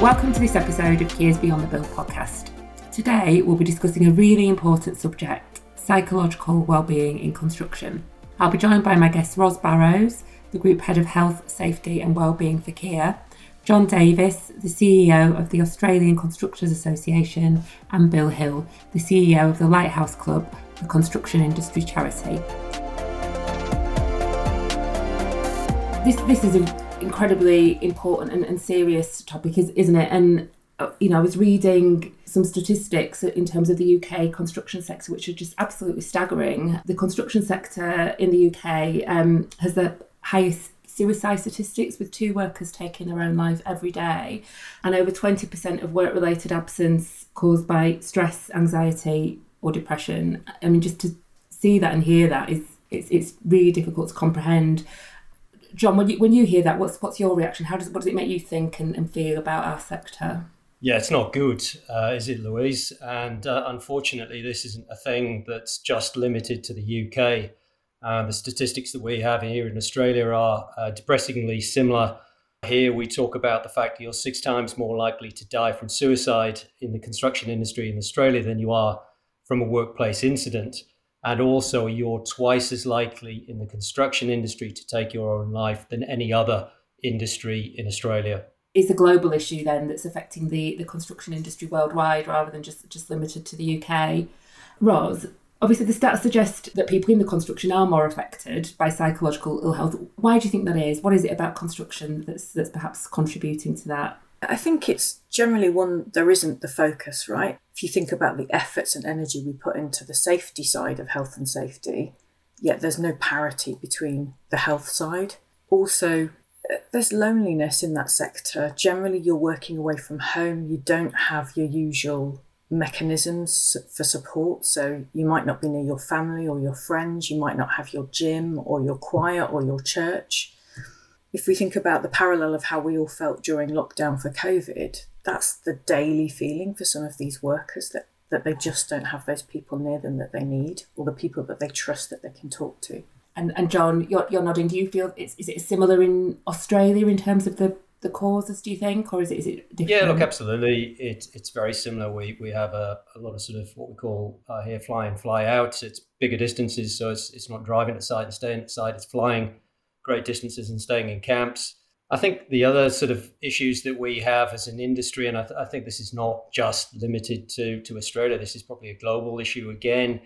Welcome to this episode of Kier's Beyond the Build podcast. Today we'll be discussing a really important subject psychological wellbeing in construction. I'll be joined by my guests Ros Barrows, the Group Head of Health, Safety and Wellbeing for Keir, Jon Davies, the CEO of the Australian Constructors Association, and Bill Hill, the CEO of the Lighthouse Club, the construction industry charity. This, this is an incredibly important and, and serious topic, isn't it? And uh, you know, I was reading some statistics in terms of the UK construction sector, which are just absolutely staggering. The construction sector in the UK um, has the highest suicide statistics with two workers taking their own life every day, and over 20% of work related absence caused by stress, anxiety, or depression. I mean, just to see that and hear that is it's, it's really difficult to comprehend. Jon, when you when you hear that, what's what's your reaction? How does what does it make you think and, and feel about our sector? Yeah, it's not good, uh, is it, Louise? And uh, unfortunately, this isn't a thing that's just limited to the UK. Uh, the statistics that we have here in Australia are uh, depressingly similar. Here we talk about the fact that you're six times more likely to die from suicide in the construction industry in Australia than you are from a workplace incident. And also, you're twice as likely in the construction industry to take your own life than any other industry in Australia. It's a global issue then that's affecting the, the construction industry worldwide rather than just, just limited to the UK. Ros, Obviously, the stats suggest that people in the construction are more affected by psychological ill health. Why do you think that is? What is it about construction that's that's perhaps contributing to that? I think it's generally one there isn't the focus, right? If you think about the efforts and energy we put into the safety side of health and safety, yet there's no parity between the health side. Also, eh, there's loneliness in that sector. Generally, you're working away from home. You don't have your usual mechanisms for support. So you might not be near your family or your friends, you might not have your gym or your choir or your church. If we think about the parallel of how we all felt during lockdown for COVID, that's the daily feeling for some of these workers that, that they just don't have those people near them that they need or the people that they trust that they can talk to. And, and Jon, you're, you're nodding. Do you feel it's, is it similar in Australia in terms of the the causes, do you think, or is it, is it different? Yeah, look, absolutely. It, it's very similar. We, we have a, a lot of sort of what we call uh, here fly in, fly out. It's bigger distances, so it's, it's not driving at site and staying at site, it's flying great distances and staying in camps. I think the other sort of issues that we have as an industry, and I, th- I think this is not just limited to, to Australia, this is probably a global issue again,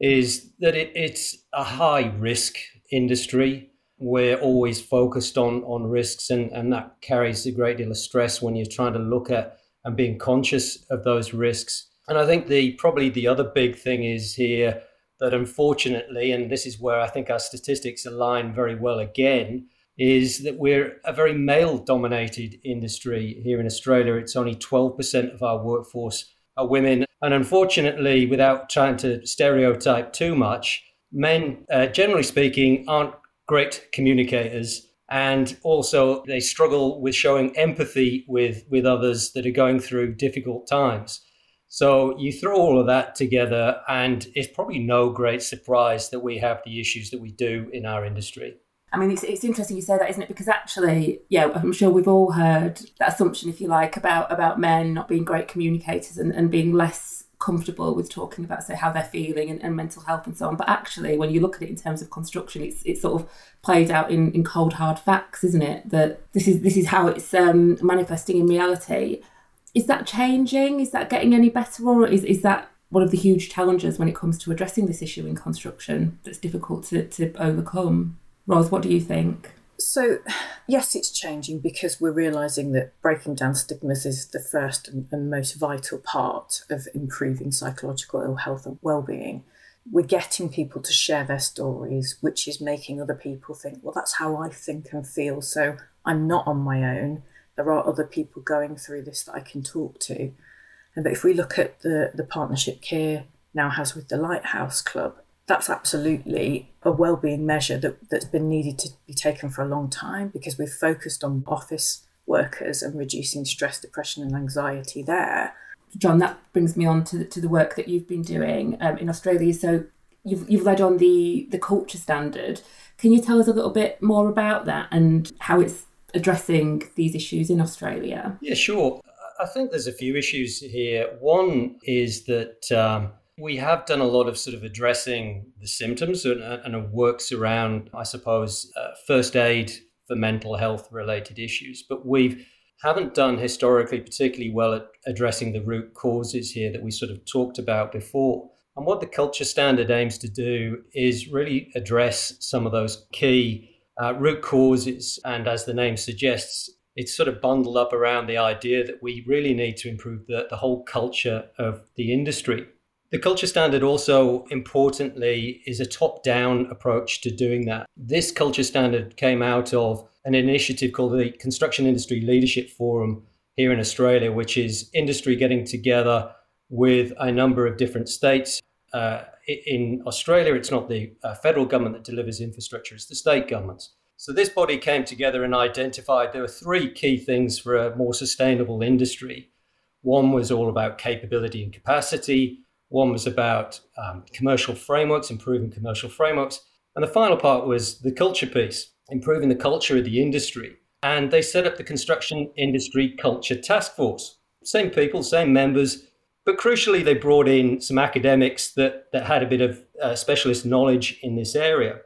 is that it, it's a high risk industry we're always focused on on risks and, and that carries a great deal of stress when you're trying to look at and being conscious of those risks. And I think the probably the other big thing is here that unfortunately, and this is where I think our statistics align very well again, is that we're a very male dominated industry here in Australia. It's only 12% of our workforce are women. And unfortunately, without trying to stereotype too much, men, uh, generally speaking, aren't great communicators and also they struggle with showing empathy with with others that are going through difficult times so you throw all of that together and it's probably no great surprise that we have the issues that we do in our industry. I mean, it's, it's interesting you say that, isn't it? Because actually, yeah, I'm sure we've all heard that assumption, if you like, about about men not being great communicators and, and being less comfortable with talking about say how they're feeling and, and, mental health and so on. But actually when you look at it in terms of construction it's it's sort of played out in, in cold hard facts isn't it? That this is this is how it's um, manifesting in reality is that changing is that getting any better or is, is that one of the huge challenges when it comes to addressing this issue in construction that's difficult to, to overcome Ros what do you think so, yes, it's changing because we're realizing that breaking down stigmas is the first and, and most vital part of improving psychological ill health and well-being. We're getting people to share their stories, which is making other people think, well, that's how I think and feel. So I'm not on my own. There are other people going through this that I can talk to. And But if we look at the, the partnership Kier now has with the Lighthouse Club, that's absolutely a well-being measure that, that's been needed to be taken for a long time because we've focused on office workers and reducing stress, depression, and anxiety there. Jon, that brings me on to the, to the work that you've been doing um, in Australia. So you've you've led on the the culture standard. Can you tell us a little bit more about that and how it's addressing these issues in Australia? Yeah, sure. I think there's a few issues here. One is that um, we have done a lot of sort of addressing the symptoms and, and it works around, I suppose, uh, first aid for mental health related issues. But we haven't done historically particularly well at addressing the root causes here that we sort of talked about before. And what the culture standard aims to do is really address some of those key uh, root causes. And as the name suggests, it's sort of bundled up around the idea that we really need to improve the, the whole culture of the industry. The culture standard also, importantly, is a top down approach to doing that. This culture standard came out of an initiative called the Construction Industry Leadership Forum here in Australia, which is industry getting together with a number of different states. Uh, in Australia, it's not the uh, federal government that delivers infrastructure, it's the state governments. So this body came together and identified there were three key things for a more sustainable industry. One was all about capability and capacity. One was about um, commercial frameworks, improving commercial frameworks. And the final part was the culture piece, improving the culture of the industry. And they set up the Construction Industry Culture Task Force. Same people, same members, but crucially, they brought in some academics that, that had a bit of uh, specialist knowledge in this area.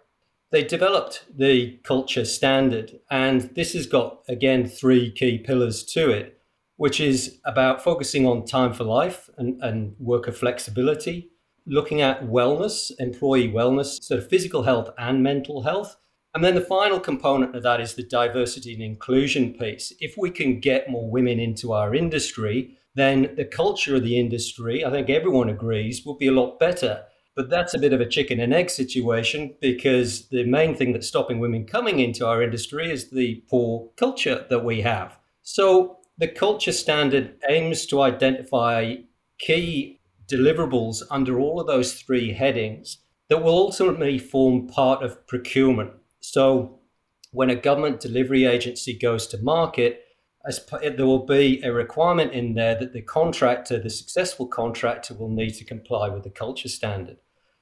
They developed the culture standard, and this has got, again, three key pillars to it which is about focusing on time for life and, and worker flexibility, looking at wellness, employee wellness, sort of physical health and mental health. And then the final component of that is the diversity and inclusion piece. If we can get more women into our industry, then the culture of the industry, I think everyone agrees, will be a lot better. But that's a bit of a chicken and egg situation because the main thing that's stopping women coming into our industry is the poor culture that we have. So the culture standard aims to identify key deliverables under all of those three headings that will ultimately form part of procurement. So, when a government delivery agency goes to market, there will be a requirement in there that the contractor, the successful contractor, will need to comply with the culture standard.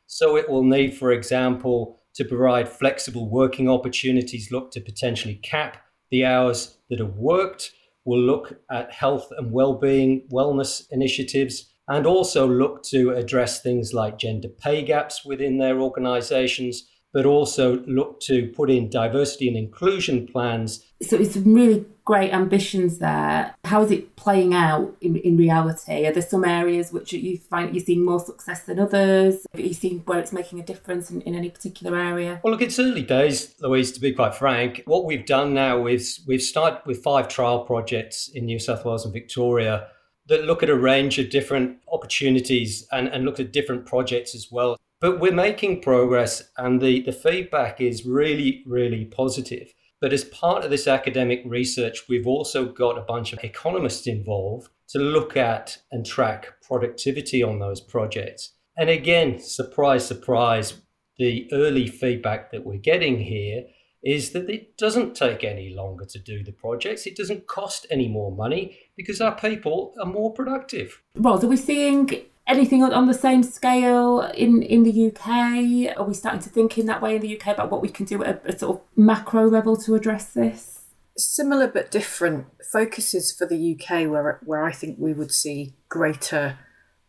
So, it will need, for example, to provide flexible working opportunities, look to potentially cap the hours that are worked will look at health and well-being wellness initiatives and also look to address things like gender pay gaps within their organizations but also look to put in diversity and inclusion plans. So it's some really great ambitions there. How is it playing out in, in reality? Are there some areas which you find you're seeing more success than others? Are you seeing where it's making a difference in, in any particular area? Well, look, it's early days, Louise, to be quite frank. What we've done now is we've started with five trial projects in New South Wales and Victoria that look at a range of different opportunities and, and look at different projects as well. But we're making progress, and the, the feedback is really, really positive. But as part of this academic research, we've also got a bunch of economists involved to look at and track productivity on those projects. And again, surprise, surprise, the early feedback that we're getting here is that it doesn't take any longer to do the projects. It doesn't cost any more money because our people are more productive. Well, are we seeing anything on, on the same scale in, in the UK? Are we starting to think in that way in the UK about what we can do at a, a sort of macro level to address this? Similar but different focuses for the UK, where where I think we would see greater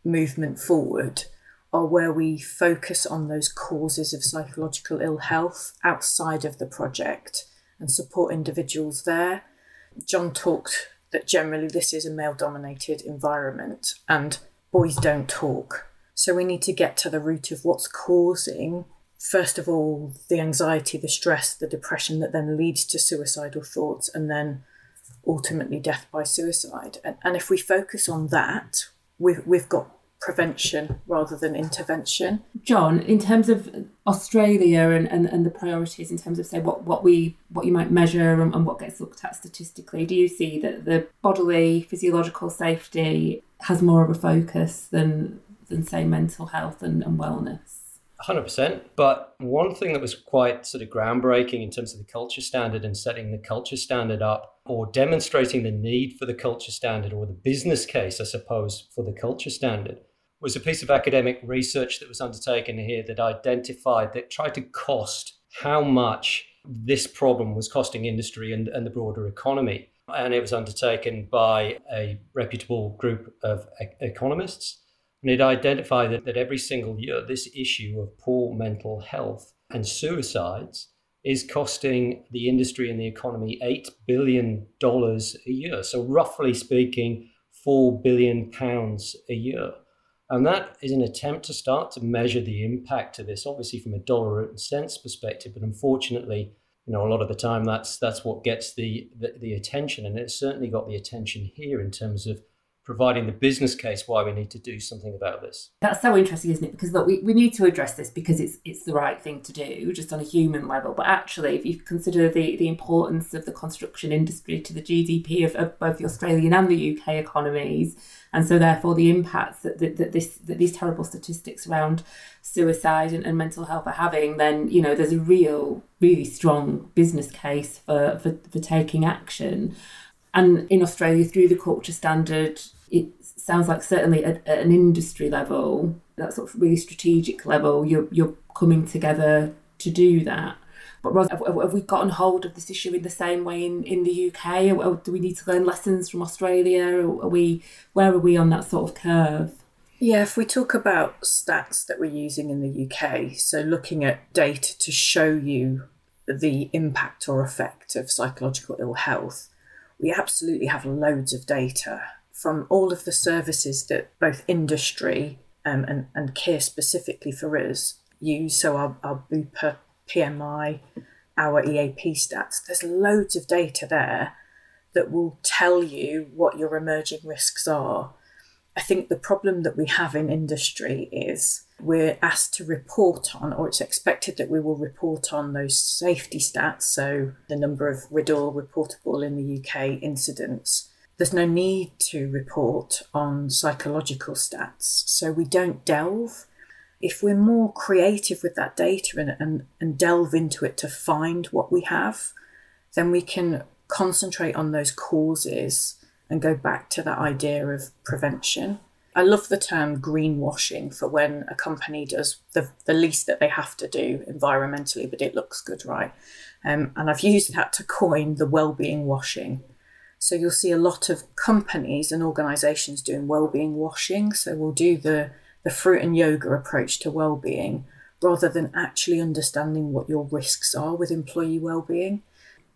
movement forward, are where we focus on those causes of psychological ill health outside of the project and support individuals there. Jon talked that generally this is a male dominated environment and boys don't talk. So we need to get to the root of what's causing, first of all, the anxiety, the stress, the depression that then leads to suicidal thoughts and then ultimately death by suicide. And, and if we focus on that, we've, we've got prevention rather than intervention. Jon, in terms of Australia and, and, and the priorities in terms of say what, what we what you might measure and, and what gets looked at statistically, do you see that the bodily physiological safety has more of a focus than than say mental health and, and wellness? 100%. But one thing that was quite sort of groundbreaking in terms of the culture standard and setting the culture standard up or demonstrating the need for the culture standard or the business case, I suppose, for the culture standard was a piece of academic research that was undertaken here that identified that tried to cost how much this problem was costing industry and, and the broader economy. And it was undertaken by a reputable group of e- economists. And it identified that, that every single year, this issue of poor mental health and suicides is costing the industry and the economy $8 billion a year. So, roughly speaking, £4 billion a year. And that is an attempt to start to measure the impact of this, obviously from a dollar and cents perspective. But unfortunately, you know, a lot of the time that's that's what gets the, the, the attention, and it's certainly got the attention here in terms of providing the business case why we need to do something about this. That's so interesting, isn't it? Because look, we, we need to address this because it's it's the right thing to do, just on a human level. But actually, if you consider the, the importance of the construction industry to the GDP of, of both the Australian and the UK economies, and so therefore the impacts that, that, that this that these terrible statistics around suicide and, and mental health are having, then you know there's a real, really strong business case for, for, for taking action. And in Australia, through the culture standard, it sounds like certainly at, at, an industry level, that sort of really strategic level, you're you're coming together to do that. But Ros, have, have, we gotten hold of this issue in the same way in, in the UK? Or, or do we need to learn lessons from Australia? Or are we where are we on that sort of curve? Yeah, if we talk about stats that we're using in the UK, so looking at data to show you the impact or effect of psychological ill health, we absolutely have loads of data from all of the services that both industry um, and, and Kier specifically for us use. So our, our Bupa PMI, our EAP stats, there's loads of data there that will tell you what your emerging risks are. I think the problem that we have in industry is we're asked to report on, or it's expected that we will report on those safety stats, so the number of RIDDOR reportable in the UK incidents there's no need to report on psychological stats. So we don't delve. If we're more creative with that data and, and, and delve into it to find what we have, then we can concentrate on those causes and go back to that idea of prevention. I love the term greenwashing for when a company does the, the least that they have to do environmentally, but it looks good, right? Um, and I've used that to coin the well-being washing so you'll see a lot of companies and organisations doing well-being washing. So we'll do the the fruit and yoga approach to well-being rather than actually understanding what your risks are with employee well-being.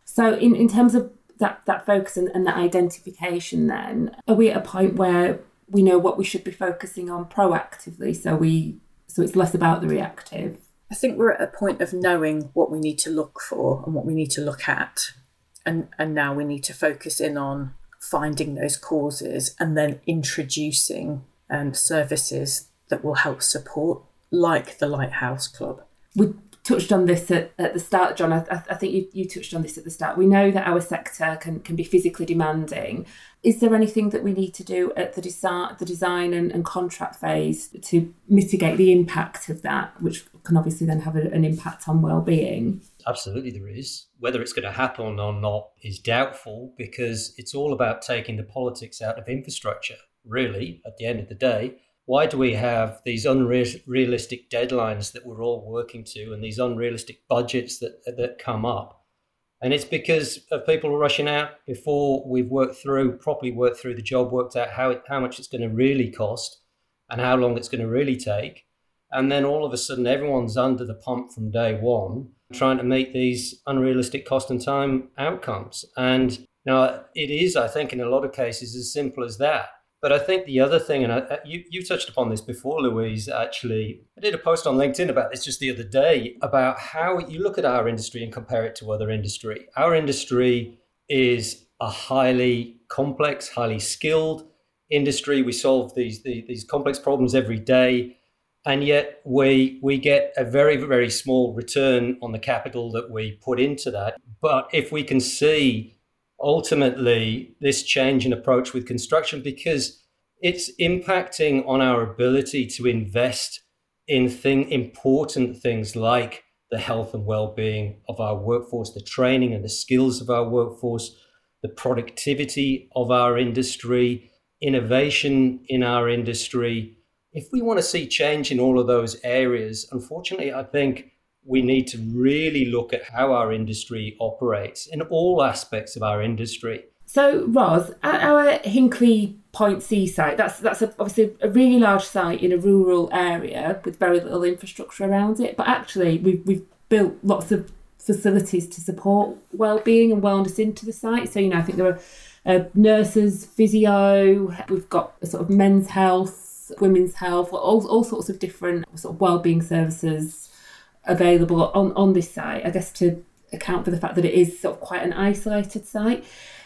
So in, in terms of that, that focus and, and that identification then, are we at a point where we know what we should be focusing on proactively so we so it's less about the reactive? I think we're at a point of knowing what we need to look for and what we need to look at and and now we need to focus in on finding those causes and then introducing um, services that will help support, like the Lighthouse Club. We touched on this at, at the start, Jon. I, I think you, you touched on this at the start. We know that our sector can, can be physically demanding. Is there anything that we need to do at the design, the design and, and contract phase to mitigate the impact of that, which can obviously then have a, an impact on well-being? Absolutely, there is. Whether it's going to happen or not is doubtful because it's all about taking the politics out of infrastructure, really, at the end of the day. Why do we have these unrealistic deadlines that we're all working to and these unrealistic budgets that, that come up? And it's because of people rushing out before we've worked through, properly worked through the job, worked out how, how much it's going to really cost and how long it's going to really take. And then all of a sudden, everyone's under the pump from day one trying to meet these unrealistic cost and time outcomes. And now it is, I think, in a lot of cases as simple as that. But I think the other thing, and I, you, you touched upon this before, Louise, actually, I did a post on LinkedIn about this just the other day about how you look at our industry and compare it to other industry. Our industry is a highly complex, highly skilled industry. We solve these, these, these complex problems every day and yet we we get a very very small return on the capital that we put into that. But if we can see ultimately this change in approach with construction because it's impacting on our ability to invest in thing important things like the health and well-being of our workforce the training and the skills of our workforce the productivity of our industry innovation in our industry if we want to see change in all of those areas, unfortunately, I think we need to really look at how our industry operates in all aspects of our industry. So, Ros, at our Hinkley Point C site, that's that's a, obviously a really large site in a rural area with very little infrastructure around it. But actually, we've we've built lots of facilities to support well-being and wellness into the site. So, you know, I think there are uh, nurses, physio. We've got a sort of men's health, women's health, all all sorts of different sort of well-being services available on on this site. I guess to account for the fact that it is sort of quite an isolated site.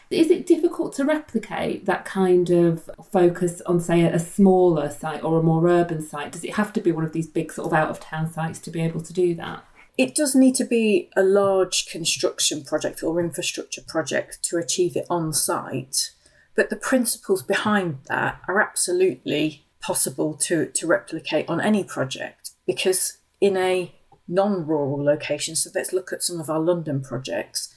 Is it difficult to replicate that kind of focus on, say, a smaller site or a more urban site? Does it have to be one of these big sort of out of town sites to be able to do that? It does need to be a large construction project or infrastructure project to achieve it on site, but the principles behind that are absolutely possible to, to replicate on any project because in a non rural location, so let's look at some of our London projects,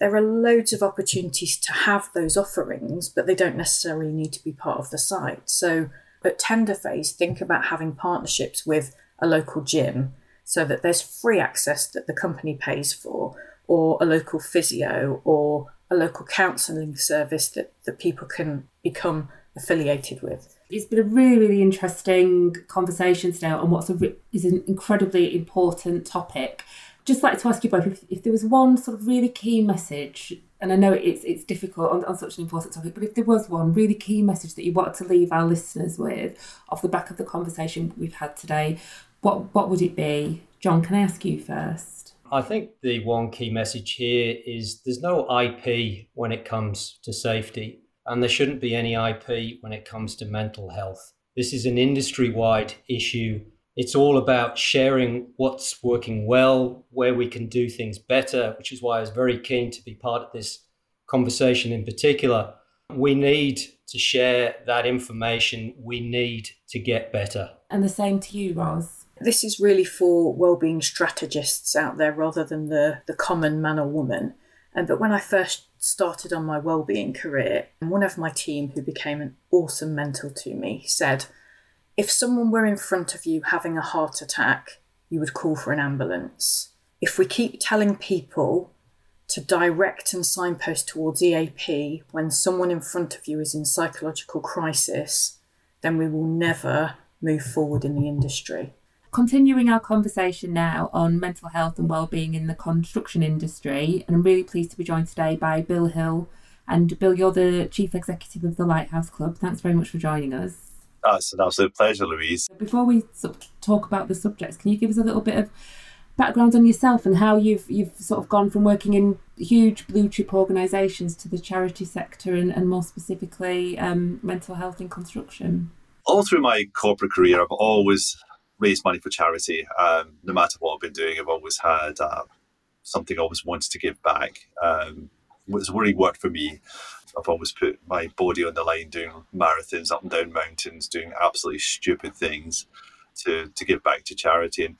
there are loads of opportunities to have those offerings, but they don't necessarily need to be part of the site. So at tender phase, think about having partnerships with a local gym so that there's free access that the company pays for, or a local physio, or a local counselling service that, that people can become affiliated with. It's been a really, really interesting conversation today on what's a, is an incredibly important topic just like to ask you both if, if there was one sort of really key message and I know it's it's difficult on, on such an important topic, but if there was one really key message that you wanted to leave our listeners with off the back of the conversation we've had today, what what would it be? Jon, can I ask you first? I think the one key message here is there's no IP when it comes to safety, and there shouldn't be any IP when it comes to mental health. This is an industry wide issue it's all about sharing what's working well, where we can do things better, which is why I was very keen to be part of this conversation in particular. We need to share that information. We need to get better. And the same to you, Ros. This is really for wellbeing strategists out there rather than the, the common man or woman. And but when I first started on my wellbeing career, and one of my team who became an awesome mentor to me said, if someone were in front of you having a heart attack, you would call for an ambulance. If we keep telling people to direct and signpost towards EAP when someone in front of you is in psychological crisis, then we will never move forward in the industry. Continuing our conversation now on mental health and well-being in the construction industry, and I'm really pleased to be joined today by Bill Hill. And Bill, you're the chief executive of the Lighthouse Club. Thanks very much for joining us. Oh, it's an absolute pleasure, Louise. Before we sort of talk about the subjects, can you give us a little bit of background on yourself and how you've you've sort of gone from working in huge blue chip organisations to the charity sector and, and more specifically um, mental health in construction? All through my corporate career, I've always raised money for charity. Um, no matter what I've been doing, I've always had uh, something I always wanted to give back. Um, it's really worked for me. I've always put my body on the line doing marathons up and down mountains, doing absolutely stupid things to, to give back to charity. And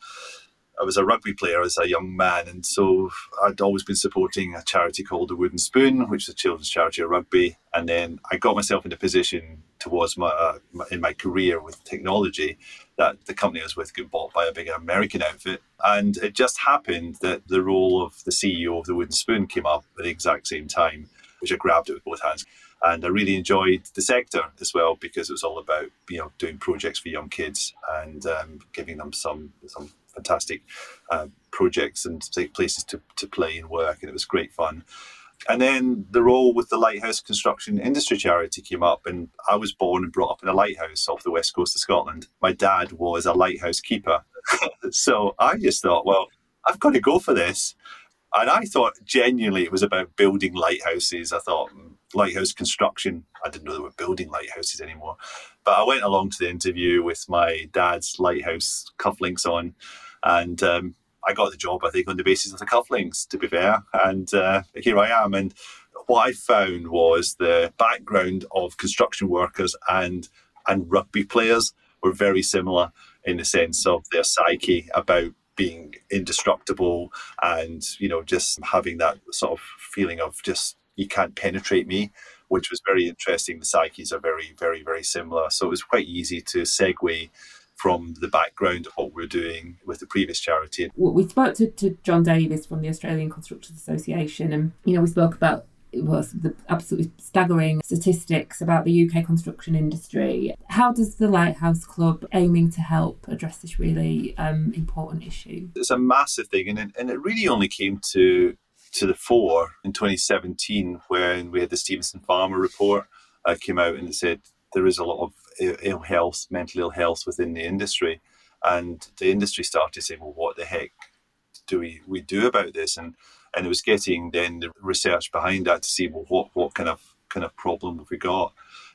I was a rugby player as a young man, and so I'd always been supporting a charity called the Wooden Spoon, which is a children's charity of rugby. And then I got myself in a position towards my, uh, in my career with technology that the company I was with got bought by a big American outfit, and it just happened that the role of the CEO of the Wooden Spoon came up at the exact same time which I grabbed it with both hands. And I really enjoyed the sector as well because it was all about you know doing projects for young kids and um, giving them some some fantastic uh, projects and places to, to play and work, and it was great fun. And then the role with the Lighthouse Construction Industry Charity came up, and I was born and brought up in a lighthouse off the west coast of Scotland. My dad was a lighthouse keeper. so I just thought, well, I've got to go for this. And I thought genuinely it was about building lighthouses. I thought lighthouse construction. I didn't know they were building lighthouses anymore. But I went along to the interview with my dad's lighthouse cufflinks on, and um, I got the job. I think on the basis of the cufflinks, to be fair. And uh, here I am. And what I found was the background of construction workers and and rugby players were very similar in the sense of their psyche about being indestructible and you know just having that sort of feeling of just you can't penetrate me which was very interesting the psyches are very very very similar so it was quite easy to segue from the background of what we're doing with the previous charity. We spoke to, to Jon Davies from the Australian Constructors Association, and you know we spoke about it was the absolutely staggering statistics about the UK construction industry. How does the Lighthouse Club aiming to help address this really um, important issue? It's a massive thing, and it, and it really only came to to the fore in 2017 when we had the Stevenson Farmer report uh, came out and it said there is a lot of ill health, mental ill health within the industry, and the industry started saying, "Well, what the heck do we we do about this?" and and it was getting then the research behind that to see well what what kind of kind of problem have we got.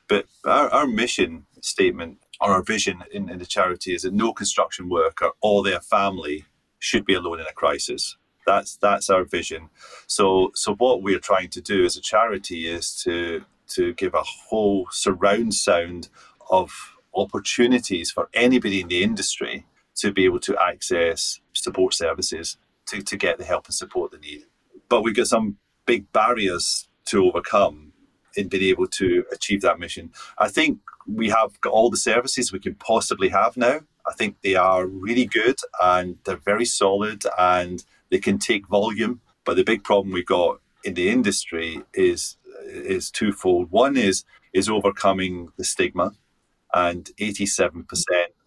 But our, our mission statement or our vision in, in the charity is that no construction worker or their family should be alone in a crisis. That's that's our vision. So so what we're trying to do as a charity is to to give a whole surround sound of opportunities for anybody in the industry to be able to access support services to, to get the help and support they need. But we've got some big barriers to overcome in being able to achieve that mission. I think we have got all the services we can possibly have now. I think they are really good and they're very solid and they can take volume. But the big problem we've got in the industry is is twofold. One is is overcoming the stigma, and 87%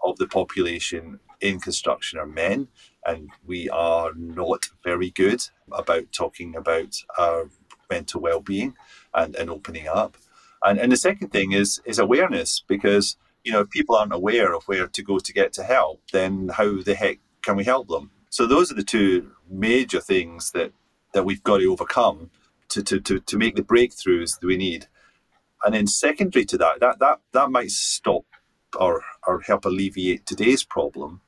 of the population in construction are men, and we are not very good about talking about our mental well-being and, and opening up. And and the second thing is is awareness because you know if people aren't aware of where to go to get to help, then how the heck can we help them? So those are the two major things that that we've got to overcome to, to, to, to make the breakthroughs that we need. And then secondary to that, that that that might stop or or help alleviate today's problem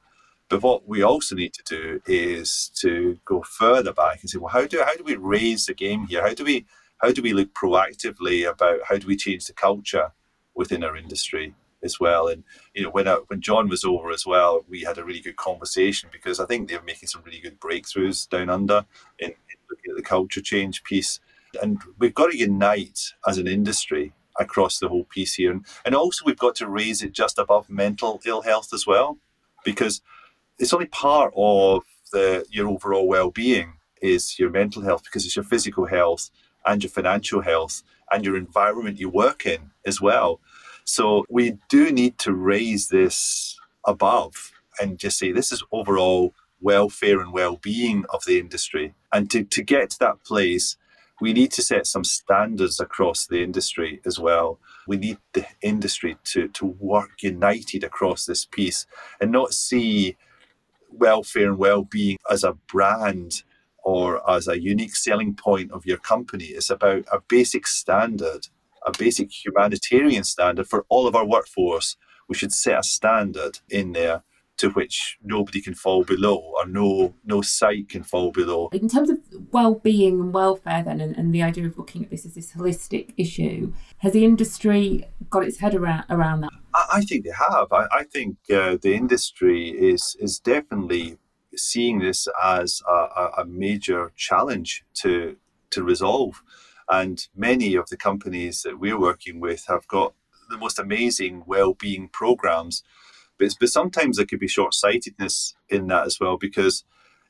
but what we also need to do is to go further back and say, well, how do how do we raise the game here? How do we how do we look proactively about how do we change the culture within our industry as well? And you know, when I, when Jon was over as well, we had a really good conversation because I think they're making some really good breakthroughs down under in, in looking at the culture change piece. And we've got to unite as an industry across the whole piece here, and, and also we've got to raise it just above mental ill health as well, because it's only part of the your overall well-being is your mental health because it's your physical health and your financial health and your environment you work in as well. So we do need to raise this above and just say this is overall welfare and well-being of the industry. And to, to get to that place, we need to set some standards across the industry as well. We need the industry to, to work united across this piece and not see welfare and well-being as a brand or as a unique selling point of your company. It's about a basic standard, a basic humanitarian standard for all of our workforce. We should set a standard in there to which nobody can fall below or no no site can fall below. In terms of well-being and welfare then and, and the idea of looking at this as this holistic issue, has the industry got its head around around that? I, I think they have. I, I think uh, the industry is is definitely seeing this as a, a major challenge to to resolve. And many of the companies that we're working with have got the most amazing well-being programs but, but sometimes there could be short sightedness in that as well, because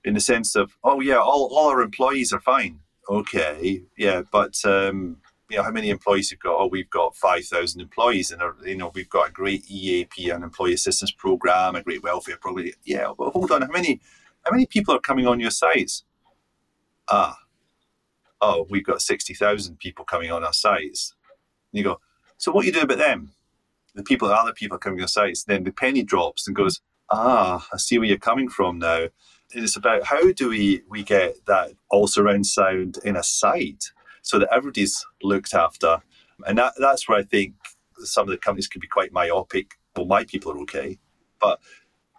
in the sense of, oh, yeah, all, all our employees are fine. Okay, yeah, but um, you know, how many employees you've got? Oh, we've got 5,000 employees and, you know, we've got a great EAP, an employee assistance program, a great welfare program. Yeah, but hold on, how many, how many people are coming on your sites? Ah, oh, we've got 60,000 people coming on our sites. And you go, so what are you doing about them? the people, other people coming on sites, then the penny drops and goes, ah, I see where you're coming from now. And it's about how do we we get that all surround sound in a site so that everybody's looked after, and that that's where I think some of the companies can be quite myopic. Well, my people are okay, but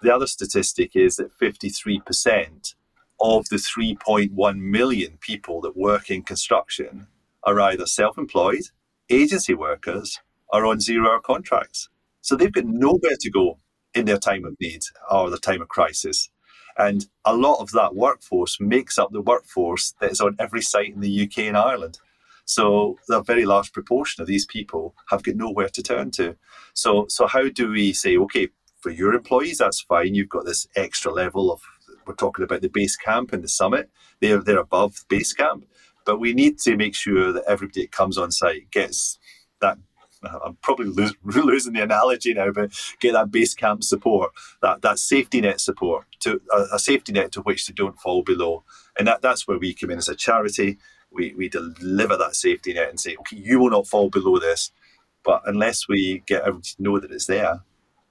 the other statistic is that 53% of the 3.1 million people that work in construction are either self-employed, agency workers, are on zero hour contracts. So they've got nowhere to go in their time of need or the time of crisis. And a lot of that workforce makes up the workforce that is on every site in the UK and Ireland. So a very large proportion of these people have got nowhere to turn to. So so how do we say, okay, for your employees, that's fine. You've got this extra level of we're talking about the base camp and the summit. They're they're above base camp, but we need to make sure that everybody that comes on site gets that. I'm probably lo- losing the analogy now, but get that base camp support, that that safety net support, to a, a safety net to which they don't fall below, and that, that's where we come in as a charity. We we deliver that safety net and say, okay, you will not fall below this, but unless we get everybody to know that it's there,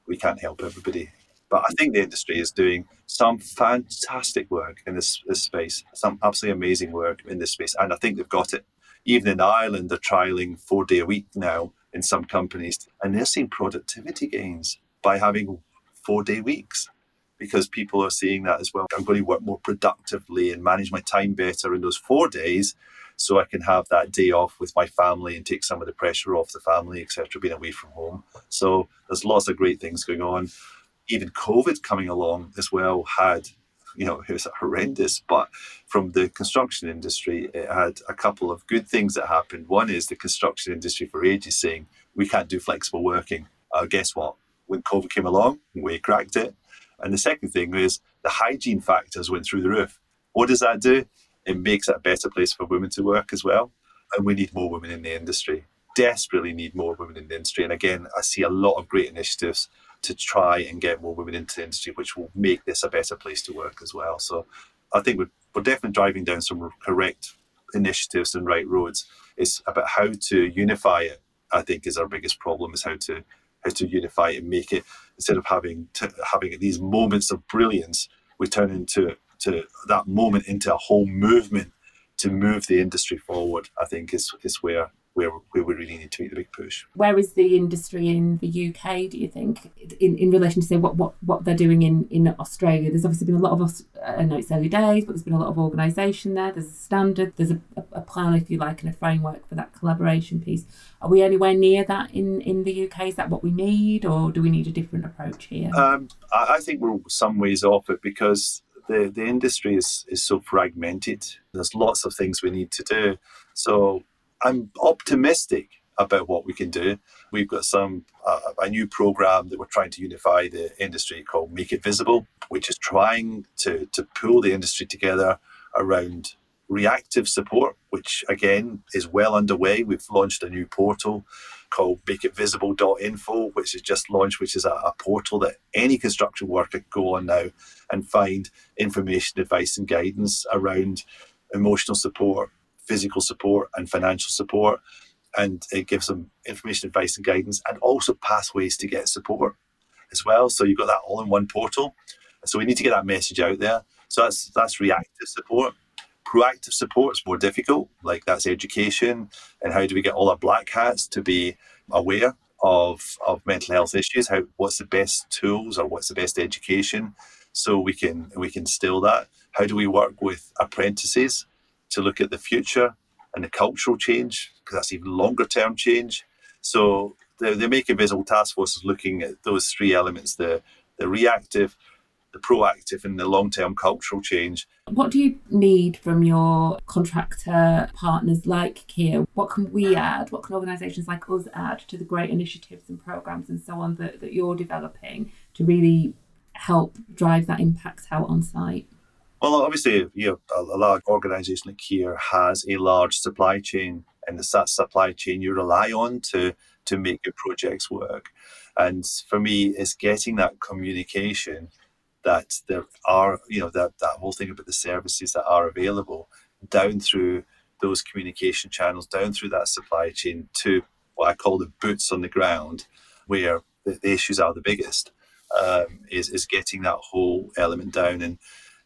we can't help everybody. But I think the industry is doing some fantastic work in this, this space, some absolutely amazing work in this space. And I think they've got it. Even in Ireland, they're trialing four day a week now in some companies, and they're seeing productivity gains by having four day weeks because people are seeing that as well. I'm going to work more productively and manage my time better in those four days so I can have that day off with my family and take some of the pressure off the family, etc., being away from home. So there's lots of great things going on even COVID coming along as well had, you know, it was horrendous. But from the construction industry, it had a couple of good things that happened. One is the construction industry for ages saying we can't do flexible working. Uh, guess what? When COVID came along, we cracked it. And the second thing is the hygiene factors went through the roof. What does that do? It makes it a better place for women to work as well. And we need more women in the industry. Desperately need more women in the industry. And again, I see a lot of great initiatives to try and get more women into the industry, which will make this a better place to work as well. So I think we're, we're definitely driving down some correct initiatives and right roads. It's about how to unify it. I think is our biggest problem is how to how to unify it and make it instead of having to, having these moments of brilliance, we turn into to that moment into a whole movement to move the industry forward. I think is is where where, where we really need to make the big push. Where is the industry in the UK, do you think, in, in relation to say what, what, what they're doing in, in Australia? There's obviously been a lot of, I know it's early days, but there's been a lot of organisation there. There's a standard, there's a, a, plan, if you like, and a framework for that collaboration piece. Are we anywhere near that in, in the UK? Is that what we need, or do we need a different approach here? Um, I, I think we're some ways off it because the, the industry is, is so fragmented. There's lots of things we need to do. So I'm optimistic about what we can do. We've got some uh, a new program that we're trying to unify the industry called Make It Visible, which is trying to to pull the industry together around reactive support, which again is well underway. We've launched a new portal called makeItvisible.info, which is just launched, which is a, a portal that any construction worker can go on now and find information, advice, and guidance around emotional support, physical support and financial support. And it gives them information, advice, and guidance, and also pathways to get support as well. So you've got that all in one portal. So we need to get that message out there. So that's that's reactive support. Proactive support is more difficult. Like that's education, and how do we get all our black hats to be aware of of mental health issues? How what's the best tools or what's the best education so we can we can still that? How do we work with apprentices to look at the future and the cultural change, because that's even longer term change. So the, the Make It Visible Task Force is looking at those three elements the, the reactive, the proactive, and the long term cultural change. What do you need from your contractor partners like Kier? What can we add? What can organisations like us add to the great initiatives and programmes and so on that, that you're developing to really help drive that impact out on site? Well, obviously, you know, a, large organisation like Kier has a large supply chain, and that supply chain you rely on to to make your projects work. And for me, it's getting that communication that there are, you know, that that whole thing about the services that are available down through those communication channels, down through that supply chain to what I call the boots on the ground, where the, the issues are the biggest. Um, is is getting that whole element down and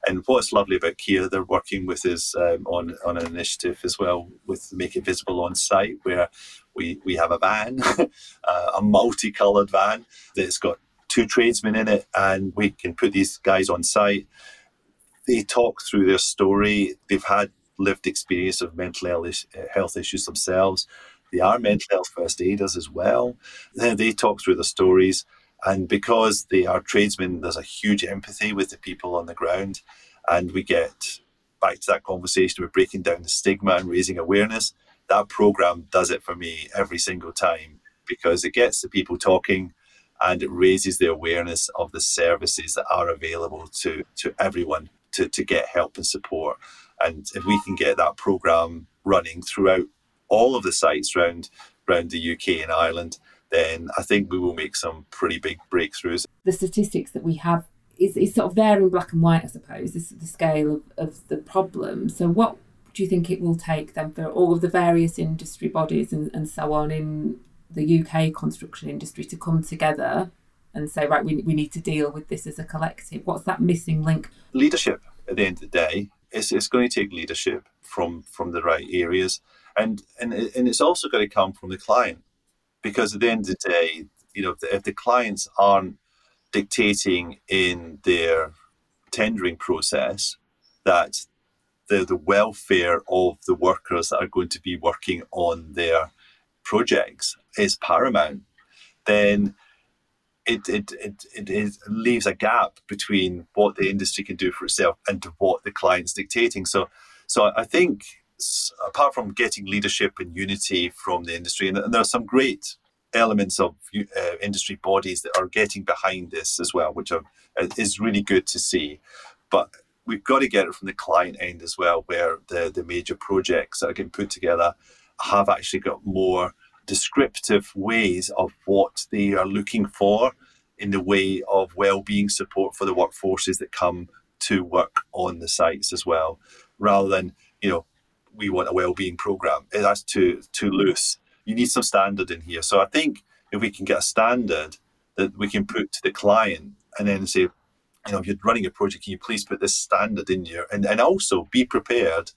and what's lovely about Kier, they're working with us um, on on an initiative as well with Make It Visible on site, where we we have a van, uh, a multicoloured van that's got two tradesmen in it, and we can put these guys on site. They talk through their story. They've had lived experience of mental health issues themselves. They are mental health first aiders as well. They talk through the stories and because they are tradesmen, there's a huge empathy with the people on the ground. And we get back to that conversation, we're breaking down the stigma and raising awareness. That program does it for me every single time because it gets the people talking and it raises the awareness of the services that are available to, to everyone to, to get help and support. And if we can get that program running throughout all of the sites around around the UK and Ireland, then I think we will make some pretty big breakthroughs. The statistics that we have is, is sort of there in black and white, I suppose, this is the scale of, of the problem. So what do you think it will take then for all of the various industry bodies and, and so on in the UK construction industry to come together and say, right, we, we need to deal with this as a collective? What's that missing link? Leadership at the end of the day. It's, it's going to take leadership from from the right areas. And, and and it's also going to come from the client because at the end of the day, you know, if the clients aren't dictating in their tendering process that the, the welfare of the workers that are going to be working on their projects is paramount, then it, it, it, it, it leaves a gap between what the industry can do for itself and what the client's dictating. So, so I think apart from getting leadership and unity from the industry, and, there are some great elements of uh, industry bodies that are getting behind this as well, which are, is really good to see. But we've got to get it from the client end as well, where the, the major projects that are getting put together have actually got more descriptive ways of what they are looking for in the way of well-being support for the workforces that come to work on the sites as well, rather than you know we want a well-being program. Eh, that's too too loose. You need some standard in here. So I think if we can get a standard that we can put to the client and then say, you know, if you're running a project, can you please put this standard in here and, and also be prepared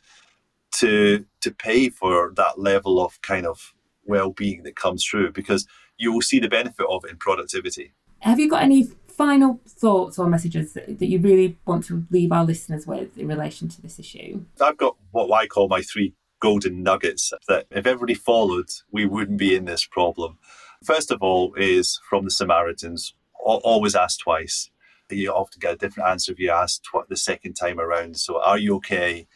to to pay for that level of kind of well-being that comes through because you will see the benefit of it in productivity. Have you got any final thoughts or messages that, that you really want to leave our listeners with in relation to this issue? I've got what I call my three golden nuggets that if everybody followed, we wouldn't be in this problem. First of all, is from the Samaritans always ask twice. You often get a different answer if you ask tw- the second time around. So, are you okay?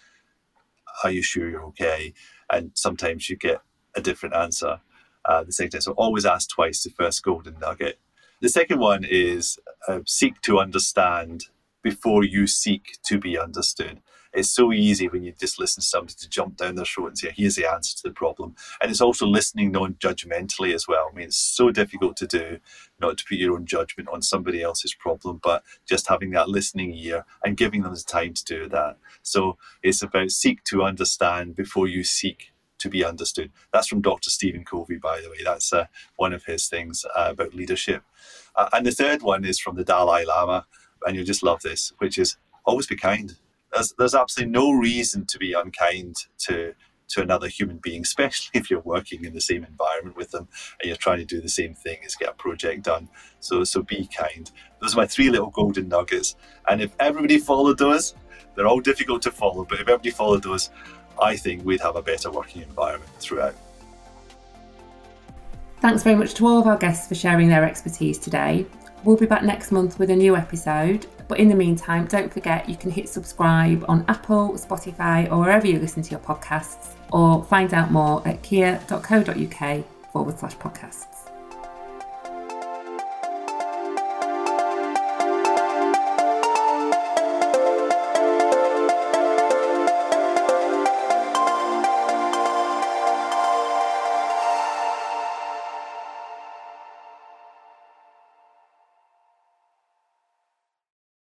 Are you sure you're okay? And sometimes you get a different answer uh, the second time. So, always ask twice the first golden nugget. The second one is uh, seek to understand before you seek to be understood. It's so easy when you just listen to somebody to jump down their throat and say, here's the answer to the problem. And it's also listening non judgmentally as well. I mean, it's so difficult to do not to put your own judgment on somebody else's problem, but just having that listening ear and giving them the time to do that. So it's about seek to understand before you seek to be understood. That's from Dr. Stephen Covey, by the way. That's uh, one of his things uh, about leadership. Uh, and the third one is from the Dalai Lama, and you'll just love this, which is always be kind. There's, there's absolutely no reason to be unkind to to another human being, especially if you're working in the same environment with them and you're trying to do the same thing as get a project done. So so be kind. Those are my three little golden nuggets. And if everybody followed those, they're all difficult to follow, but if everybody followed those, I think we'd have a better working environment throughout. Thanks very much to all of our guests for sharing their expertise today. We'll be back next month with a new episode, but in the meantime, don't forget you can hit subscribe on Apple, Spotify, or wherever you listen to your podcasts, or find out more at kier.co.uk forward slash podcast.